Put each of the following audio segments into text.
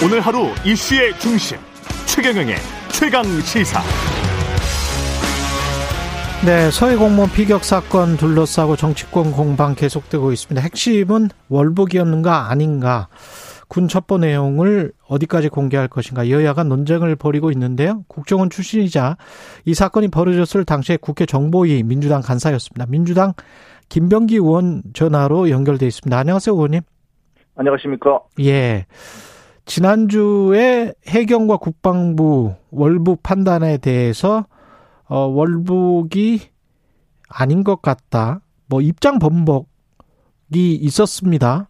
오늘 하루 이슈의 중심 최경영의 최강 시사. 네, 서해 공무원 피격 사건 둘러싸고 정치권 공방 계속되고 있습니다. 핵심은 월북이었는가 아닌가. 군 첩보 내용을 어디까지 공개할 것인가 여야가 논쟁을 벌이고 있는데요. 국정원 출신이자 이 사건이 벌어졌을 당시에 국회 정보위 민주당 간사였습니다. 민주당 김병기 의원 전화로 연결돼 있습니다. 안녕하세요, 의원님. 안녕하십니까? 예. 지난주에 해경과 국방부 월북 판단에 대해서 어, 월북이 아닌 것 같다. 뭐 입장 번복이 있었습니다.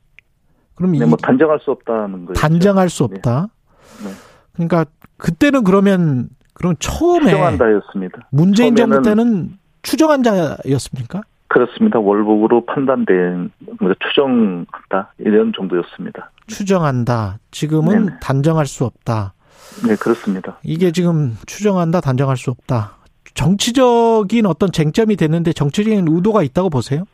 그럼 네, 뭐 단정할 수 없다는 거죠. 단정할 수 없다. 네. 네. 그러니까 그때는 그러면 그럼 처음에 추정한다였습니다. 문재인 정부 때는 추정한 자였습니까? 그렇습니다. 월북으로 판단된 추정한다 이런 정도였습니다. 추정한다. 지금은 네네. 단정할 수 없다. 네, 그렇습니다. 이게 지금 추정한다, 단정할 수 없다. 정치적인 어떤 쟁점이 됐는데 정치적인 의도가 있다고 보세요?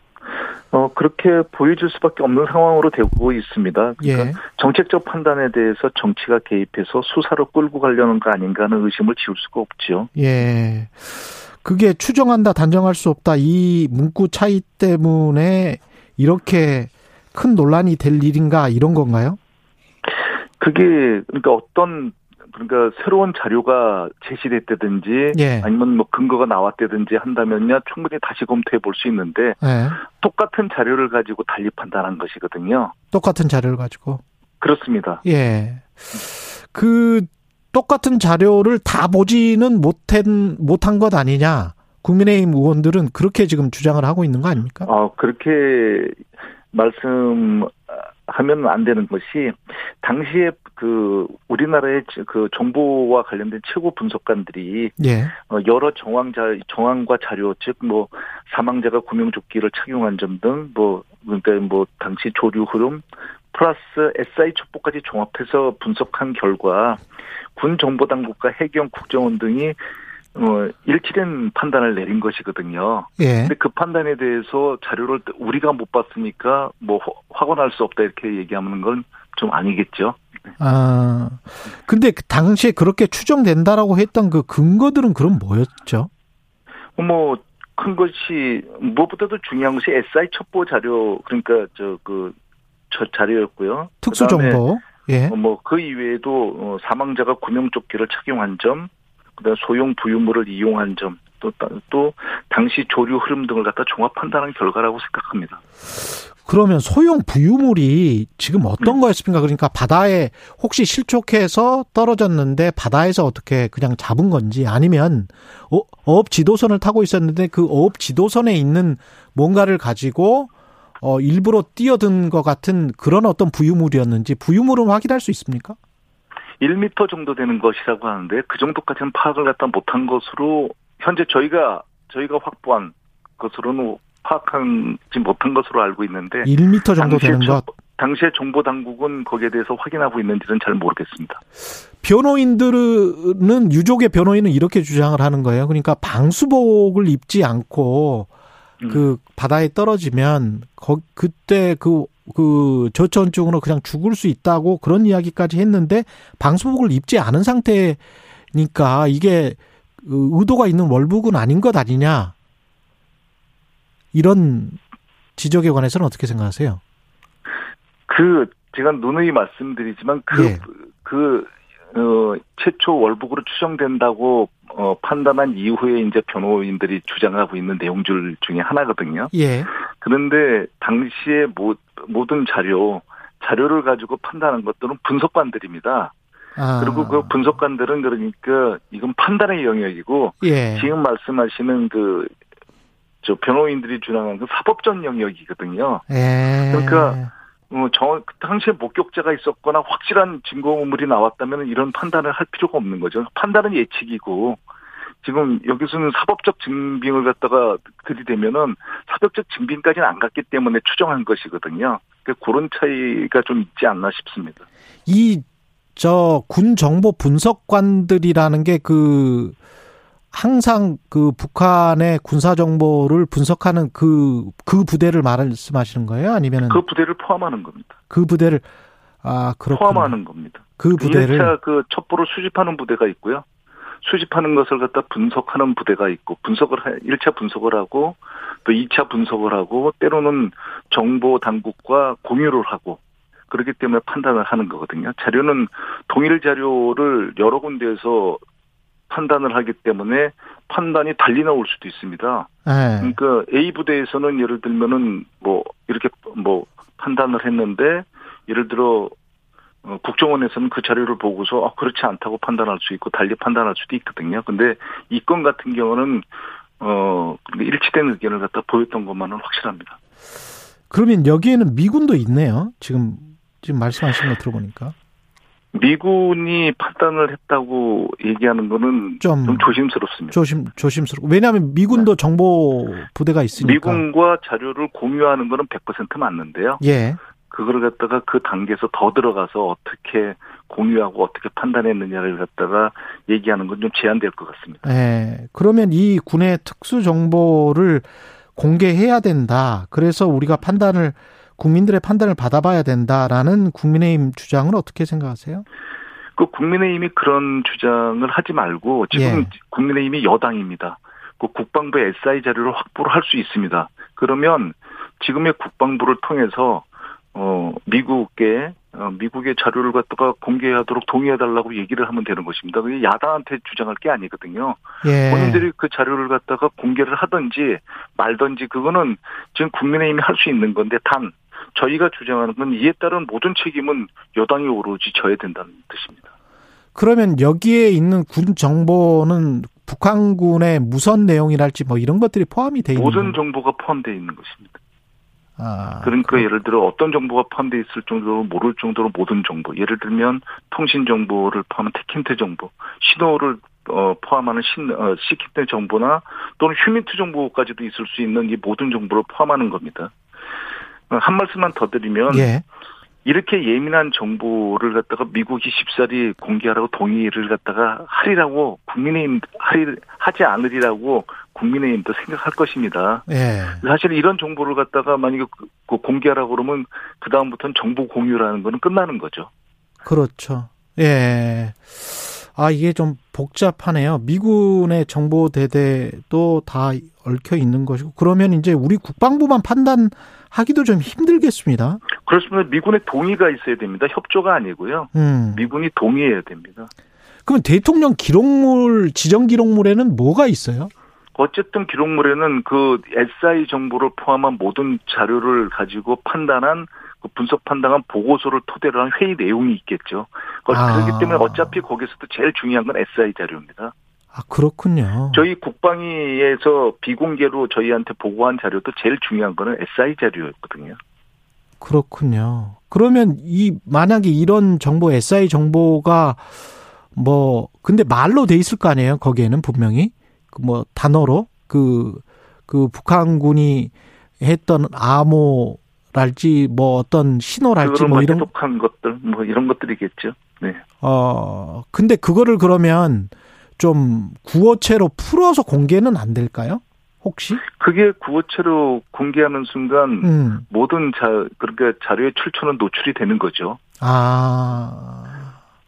어, 그렇게 보여줄 수밖에 없는 상황으로 되고 있습니다. 그러니까 예. 정책적 판단에 대해서 정치가 개입해서 수사로 끌고 가려는 거 아닌가 하는 의심을 지울 수가 없죠. 예. 그게 추정한다, 단정할 수 없다. 이 문구 차이 때문에 이렇게 큰 논란이 될 일인가 이런 건가요? 그게 그러니까 어떤 그러니까 새로운 자료가 제시됐다든지 예. 아니면 뭐 근거가 나왔다든지 한다면요 충분히 다시 검토해 볼 수 있는데 예. 똑같은 자료를 가지고 달리 판단한 것이거든요. 똑같은 자료를 가지고 그렇습니다. 예. 그 똑같은 자료를 다 보지는 못한 못한 것 아니냐? 국민의힘 의원들은 그렇게 지금 주장을 하고 있는 거 아닙니까? 어 그렇게 말씀하면 안 되는 것이 당시에 그 우리나라의 그 정보와 관련된 최고 분석관들이 예. 어, 여러 정황자 정황과 자료 즉 뭐 사망자가 구명조끼를 착용한 점 등 뭐 그러니까 뭐 당시 조류 흐름 플러스 SI 첩보까지 종합해서 분석한 결과 군 정보당국과 해경 국정원 등이 어, 일치된 판단을 내린 것이거든요. 예. 근데 그 판단에 대해서 자료를 우리가 못 봤으니까 뭐 확언할 수 없다 이렇게 얘기하는 건 좀 아니겠죠. 아, 근데 그 당시에 그렇게 추정된다라고 했던 그 근거들은 그럼 뭐였죠? 뭐, 큰 것이, 무엇보다도 중요한 것이 SI 첩보 자료, 그러니까 저, 그, 저 자료였고요. 특수정보. 예. 뭐, 그 이외에도 어, 사망자가 구명조끼를 착용한 점, 그 다음 소형 부유물을 이용한 점, 또, 또, 당시 조류 흐름 등을 갖다 종합 판단한 결과라고 생각합니다. 그러면 소형 부유물이 지금 어떤 음. 거였습니까? 그러니까 바다에 혹시 실족해서 떨어졌는데 바다에서 어떻게 그냥 잡은 건지 아니면 어, 어업 지도선을 타고 있었는데 그 어업 지도선에 있는 뭔가를 가지고 어 일부러 뛰어든 것 같은 그런 어떤 부유물이었는지 부유물은 확인할 수 있습니까? 1미터 정도 되는 것이라고 하는데 그 정도까지는 파악을 갖다 못한 것으로 현재 저희가 저희가 확보한 것으로는 파악하지 못한 것으로 알고 있는데 1미터 정도 되는 것. 당시에 정보 당국은 거기에 대해서 확인하고 있는지는 잘 모르겠습니다. 변호인들은 유족의 변호인은 이렇게 주장을 하는 거예요. 그러니까 방수복을 입지 않고 그 음. 바다에 떨어지면 거, 그때 그, 그 저천증으로 그냥 죽을 수 있다고 그런 이야기까지 했는데 방수복을 입지 않은 상태니까 이게 의도가 있는 월북은 아닌 것 아니냐. 이런 지적에 관해서는 어떻게 생각하세요? 그 제가 누누이 말씀드리지만 그 예. 그 어, 최초 월북으로 추정된다고 어, 판단한 이후에 이제 변호인들이 주장하고 있는 내용들 중에 하나거든요. 예. 그런데 당시에 모, 모든 자료 자료를 가지고 판단한 것들은 분석관들입니다. 아. 그리고 그 분석관들은 그러니까 이건 판단의 영역이고 예. 지금 말씀하시는 그 저 변호인들이 주장하는 그 사법적 영역이거든요. 예. 그러니까 어, 저 당시에 목격자가 있었거나 확실한 증거물이 나왔다면 이런 판단을 할 필요가 없는 거죠. 판단은 예측이고 지금 여기서는 사법적 증빙을 갖다가 들이대면은 사법적 증빙까지는 안 갔기 때문에 추정한 것이거든요. 그러니까 그런 차이가 좀 있지 않나 싶습니다. 이 저 군 정보 분석관들이라는 게 그 항상 그 북한의 군사 정보를 분석하는 그, 그 부대를 말씀하시는 거예요? 아니면은? 그 부대를 포함하는 겁니다. 그 부대를, 아, 그렇 포함하는 겁니다. 그 부대를 1차 그 첩보를 수집하는 부대가 있고요. 수집하는 것을 갖다 분석하는 부대가 있고 분석을 1차 분석을 하고 또 2차 분석을 하고 때로는 정보 당국과 공유를 하고 그렇기 때문에 판단을 하는 거거든요. 자료는 동일 자료를 여러 군데에서 판단을 하기 때문에 판단이 달리 나올 수도 있습니다. 네. 그러니까 A 부대에서는 예를 들면은 뭐 이렇게 뭐 판단을 했는데 예를 들어 어, 국정원에서는 그 자료를 보고서 아, 그렇지 않다고 판단할 수 있고 달리 판단할 수도 있거든요. 근데 이 건 같은 경우는 어 일치된 의견을 갖다 보였던 것만은 확실합니다. 그러면 여기에는 미군도 있네요. 지금 지금 말씀하신 거 들어보니까. 미군이 판단을 했다고 얘기하는 거는 좀, 좀 조심스럽습니다. 조심 조심스럽고 왜냐하면 미군도 정보 부대가 있으니까. 미군과 자료를 공유하는 거는 100% 맞는데요. 예. 그걸 갖다가 그 단계에서 더 들어가서 어떻게 공유하고 어떻게 판단했느냐를 갖다가 얘기하는 건 좀 제한될 것 같습니다. 예. 그러면 이 군의 특수 정보를 공개해야 된다. 그래서 우리가 판단을 국민들의 판단을 받아봐야 된다라는 국민의힘 주장은 어떻게 생각하세요? 그 국민의힘이 그런 주장을 하지 말고 지금 예. 국민의힘이 여당입니다. 그 국방부 SI 자료를 확보를 할 수 있습니다. 그러면 지금의 국방부를 통해서 어 미국에 어, 미국의 자료를 갖다가 공개하도록 동의해달라고 얘기를 하면 되는 것입니다. 그게 야당한테 주장할 게 아니거든요. 예. 본인들이 그 자료를 갖다가 공개를 하든지 말든지 그거는 지금 국민의힘이 할 수 있는 건데 단 저희가 주장하는 건 이에 따른 모든 책임은 여당이 오로지 져야 된다는 뜻입니다. 그러면 여기에 있는 군 정보는 북한군의 무선 내용이랄지 뭐 이런 것들이 포함이 돼 있는 모든? 정보가 포함되어 있는 것입니다. 아, 그러니까 예를 들어 어떤 정보가 포함되어 있을 정도로 모를 정도로 모든 정보. 예를 들면 통신 정보를 포함한 테킨트 정보, 신호를 어, 포함하는 신, 어, 시킨트 정보나 또는 휴민트 정보까지도 있을 수 있는 이 모든 정보를 포함하는 겁니다. 어, 한 말씀만 더 드리면 예. 이렇게 예민한 정보를 갖다가 미국이 쉽사리 공개하라고 동의를 갖다가 하리라고 국민의힘 하리 하지 않으리라고 국민의힘도 생각할 것입니다. 예. 사실 이런 정보를 갖다가 만약에 그- 그 공개하라고 그러면 그 다음부터는 정보 공유라는 거는 끝나는 거죠. 그렇죠. 예. 아, 이게 좀 복잡하네요. 미군의 정보 대대도 다 얽혀 있는 것이고 그러면 이제 우리 국방부만 판단 하기도 좀 힘들겠습니다. 그렇습니다. 미군의 동의가 있어야 됩니다. 협조가 아니고요. 음. 미군이 동의해야 됩니다. 그럼 대통령 기록물 지정 기록물에는 뭐가 있어요? 어쨌든 기록물에는 그 SI 정보를 포함한 모든 자료를 가지고 판단한 그 분석 판단한 보고서를 토대로 한 회의 내용이 있겠죠. 그- 아. 그렇기 때문에 어차피 거기서도 제일 중요한 건 SI 자료입니다. 아, 그렇군요. 저희 국방위에서 비공개로 저희한테 보고한 자료도 제일 중요한 거는 SI 자료였거든요. 그렇군요. 그러면 이 만약에 이런 정보 SI 정보가 뭐 근데 말로 돼 있을 거 아니에요? 거기에는 분명히 그 뭐 단어로 그그 북한군이 했던 암호랄지 뭐 어떤 신호랄지 뭐뭐 이런 해독한 것들 뭐 이런 것들이겠죠. 네. 어 근데 그거를 그러면 좀 구어체로 풀어서 공개는 안 될까요? 혹시? 그게 구호체로 공개하는 순간 음. 모든 자 그러니까 자료의 출처는 노출이 되는 거죠. 아.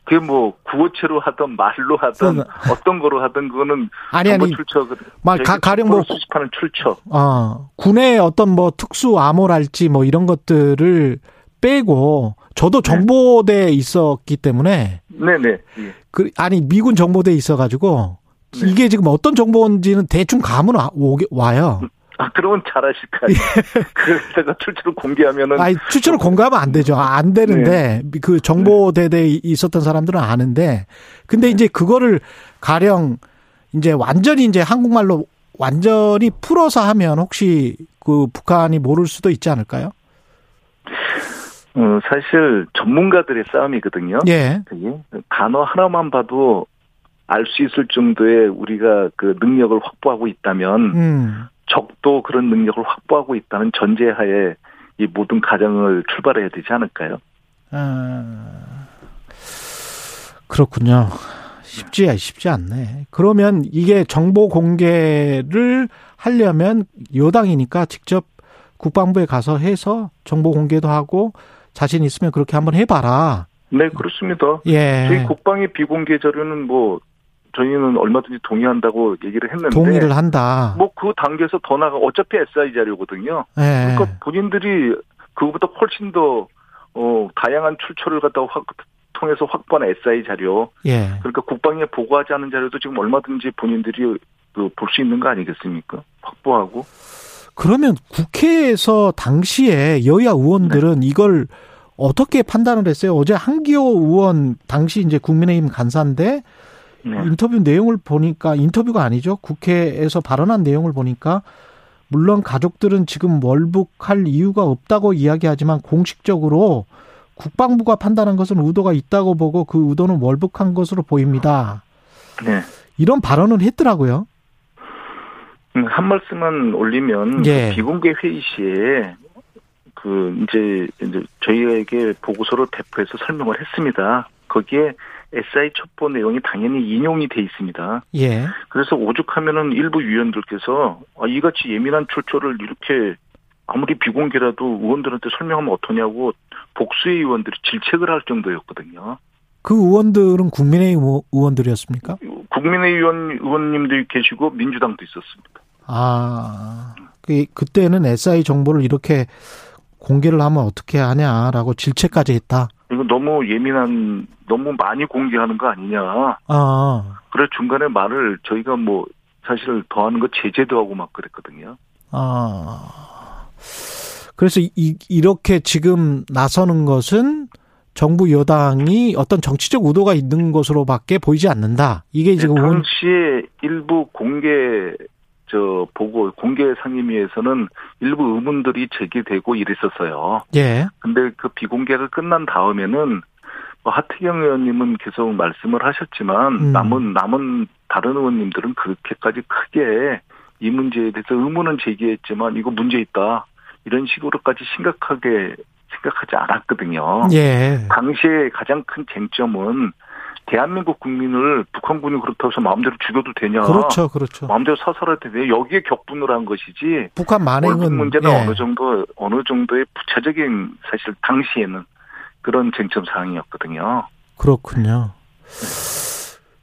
그게 뭐 구호체로 하든 말로 하든 어떤 거로 하든 그거는 아니 아니 출처 막 가- 가령 뭐 수집하는 출처 어, 군의 어떤 뭐 특수 암호랄지 뭐 이런 것들을 빼고 저도 정보대에 있었기 때문에 네네 예. 그 아니 미군 정보대에 있어가지고 네. 이게 지금 어떤 정보인지는 대충 감은 와, 오게- 와요. 아 그러면 잘하실 거예요. 그래서 출처를 공개하면은 예. 아니 추천을 공개하면 안 되죠. 아, 안 되는데 네. 그 정보대대에 있었던 사람들은 아는데 근데 이제 그거를 가령 이제 완전히 이제 한국말로 완전히 풀어서 하면 혹시 그 북한이 모를 수도 있지 않을까요? 어, 사실 전문가들의 싸움이거든요. 예. 단어 하나만 봐도 알 수 있을 정도의 우리가 그 능력을 확보하고 있다면 음. 적도 그런 능력을 확보하고 있다는 전제하에 이 모든 가정을 출발해야 되지 않을까요? 아, 그렇군요. 쉽지, 쉽지 않네. 그러면 이게 정보 공개를 하려면 여당이니까 직접 국방부에 가서 해서 정보 공개도 하고 자신 있으면 그렇게 한번 해봐라. 네, 그렇습니다. 예. 저희 국방의 비공개 자료는 뭐 저희는 얼마든지 동의한다고 얘기를 했는데 동의를 한다. 뭐 그 단계에서 더 나가 어차피 SI 자료거든요. 예. 그러니까 본인들이 그거보다 훨씬 더 어, 다양한 출처를 갖다가 확, 통해서 확보한 SI 자료 예. 그러니까 국방에 보고하지 않은 자료도 지금 얼마든지 본인들이 그 볼 수 있는 거 아니겠습니까? 확보하고 그러면 국회에서 당시에 여야 의원들은 네. 이걸 어떻게 판단을 했어요? 어제 한기호 의원 당시 이제 국민의힘 간사인데 네. 인터뷰 내용을 보니까 인터뷰가 아니죠. 국회에서 발언한 내용을 보니까 물론 가족들은 지금 월북할 이유가 없다고 이야기하지만 공식적으로 국방부가 판단한 것은 의도가 있다고 보고 그 의도는 월북한 것으로 보입니다. 네. 이런 발언을 했더라고요. 음, 한 말씀만 올리면 예. 그 비공개 회의 시에 그 이제 이제 저희에게 보고서를 배포해서 설명을 했습니다. 거기에 SI 첩보 내용이 당연히 인용이 돼 있습니다. 예. 그래서 오죽하면은 일부 위원들께서 아, 이같이 예민한 출처를 이렇게 아무리 비공개라도 의원들한테 설명하면 어떠냐고 복수의 의원들이 질책을 할 정도였거든요. 그 의원들은 국민의힘 의원- 의원들이었습니까? 국민의 의원 의원님도 계시고 민주당도 있었습니다. 아, 그, 그때는 SI 정보를 이렇게 공개를 하면 어떻게 하냐라고 질책까지 했다. 이거 너무 예민한 너무 많이 공개하는 거 아니냐. 아, 그래 중간에 말을 저희가 뭐 사실 더하는 거 제재도 하고 막 그랬거든요. 아. 그래서 이, 이렇게 지금 나서는 것은 정부 여당이 어떤 정치적 의도가 있는 것으로밖에 보이지 않는다. 이게 지금 의원, 당시에 일부 공개 저 보고 공개 상임위에서는 일부 의문들이 제기되고 이랬었어요. 예, 근데 그 비공개가 끝난 다음에는 뭐 하태경 의원님은 계속 말씀을 하셨지만 음. 남은 남은 다른 의원님들은 그렇게까지 크게 이 문제에 대해서 의문은 제기했지만 이거 문제 있다 이런 식으로까지 심각하게 생각하지 않았거든요. 예, 당시에 가장 큰 쟁점은 대한민국 국민을 북한군이 그렇다고 해서 마음대로 죽여도 되냐. 그렇죠, 그렇죠. 마음대로 사살해도 돼. 여기에 격분을 한 것이지. 북한 만행은 문제는 예. 어느 정도 어느 정도의 부차적인 사실 당시에는 그런 쟁점 사항이었거든요. 그렇군요.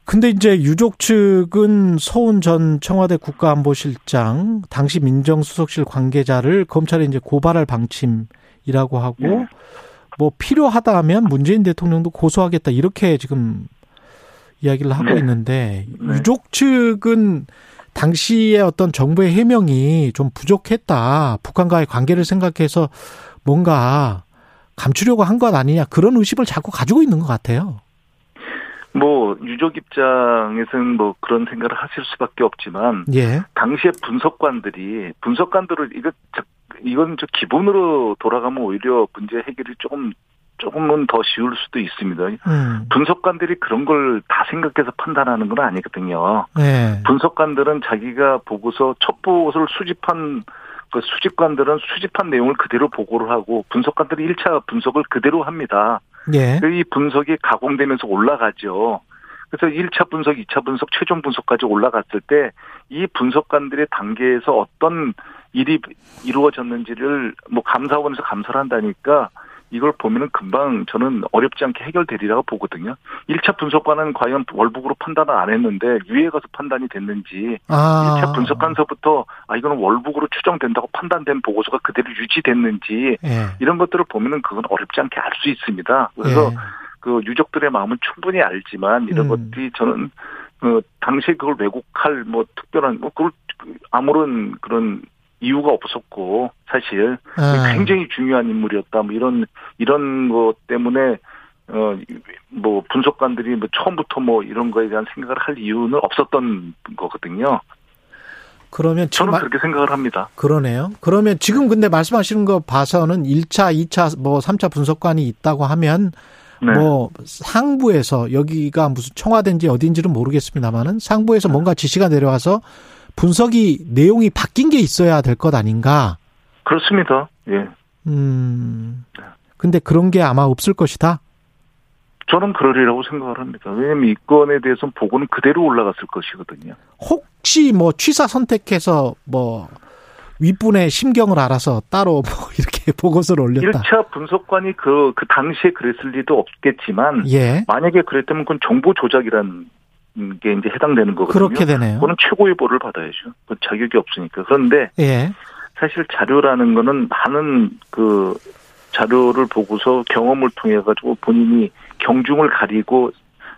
근데 이제 유족 측은 서훈 전 청와대 국가안보실장 당시 민정수석실 관계자를 검찰에 이제 고발할 방침이라고 하고 네. 뭐 필요하다면 문재인 대통령도 고소하겠다 이렇게 지금 이야기를 하고 네. 있는데 네. 유족 측은 당시의 어떤 정부의 해명이 좀 부족했다. 북한과의 관계를 생각해서 뭔가 감추려고 한 것 아니냐 그런 의심을 자꾸 가지고 있는 것 같아요. 뭐 유족 입장에서는 뭐 그런 생각을 하실 수밖에 없지만 예. 당시에 분석관들이 분석관들을 이거 자- 이건 저 기본으로 돌아가면 오히려 문제 해결이 조금 조금은 더 쉬울 수도 있습니다. 음. 분석관들이 그런 걸 다 생각해서 판단하는 건 아니거든요. 네. 분석관들은 자기가 보고서 첩보를 수집한 그 수집관들은 수집한 내용을 그대로 보고를 하고 분석관들이 1차 분석을 그대로 합니다. 예. 그이 분석이 가공되면서 올라가죠. 그래서 1차 분석, 2차 분석, 최종 분석까지 올라갔을 때 이 분석관들의 단계에서 어떤 일이 이루어졌는지를 뭐 감사원에서 감사를 한다니까 이걸 보면은 금방 저는 어렵지 않게 해결되리라고 보거든요. 1차 분석관은 과연 월북으로 판단을 안 했는데 유에 가서 판단이 됐는지 아. 1차 분석관서부터 아 이거는 월북으로 추정된다고 판단된 보고서가 그대로 유지됐는지 예. 이런 것들을 보면은 그건 어렵지 않게 알 수 있습니다. 그래서 예. 그 유족들의 마음은 충분히 알지만 이런 음. 것들이 저는 그 당시에 그걸 왜곡할 뭐 특별한 뭐 그걸 아무런 그런 이유가 없었고 사실 아. 굉장히 중요한 인물이었다 뭐 이런 이런 것 때문에 어뭐 분석관들이 뭐 처음부터 뭐 이런 거에 대한 생각을 할 이유는 없었던 거거든요. 그러면 저는 마- 그렇게 생각을 합니다. 그러네요. 그러면 지금 근데 말씀하시는 거 봐서는 1차, 2차, 뭐 3차 분석관이 있다고 하면 네. 뭐 상부에서 여기가 무슨 청와대인지 어딘지는 모르겠습니다만은 상부에서 뭔가 지시가 내려와서 분석이 내용이 바뀐 게 있어야 될 것 아닌가. 그렇습니다. 예. 음. 근데 그런 게 아마 없을 것이다. 저는 그러리라고 생각을 합니다. 왜냐면 이 건에 대해서는 보고는 그대로 올라갔을 것이거든요. 혹시 뭐 취사 선택해서 뭐 윗분의 심경을 알아서 따로 뭐 이렇게 보고서를 올렸다. 1차 분석관이 그, 그 당시에 그랬을 리도 없겠지만 예. 만약에 그랬다면 그건 정보 조작이라는 게 이제 해당되는 거거든요. 그렇게 되네요. 그거는 최고의 벌을 받아야죠. 그 자격이 없으니까. 그런데 예. 사실 자료라는 거는 많은 그 자료를 보고서 경험을 통해 가지고 본인이 경중을 가리고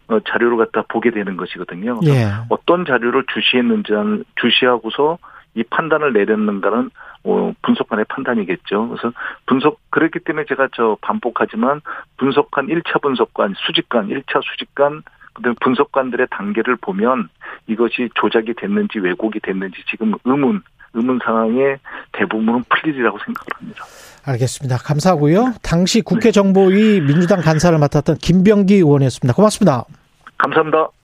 어, 자료를 갖다 보게 되는 것이거든요. 예. 어떤 자료를 주시했는지 주시하고서 이 판단을 내렸는가는 어, 분석관의 판단이겠죠. 그래서 분석 그렇기 때문에 제가 저 반복하지만 분석관 1차 분석관, 수직관, 1차 수직관 그다음에 분석관들의 단계를 보면 이것이 조작이 됐는지 왜곡이 됐는지 지금 의문 의문 상황에 대부분은 풀리리라고 생각을 합니다. 알겠습니다. 감사하고요. 당시 국회 정보위 민주당 간사를 맡았던 김병기 의원이었습니다. 고맙습니다. 감사합니다.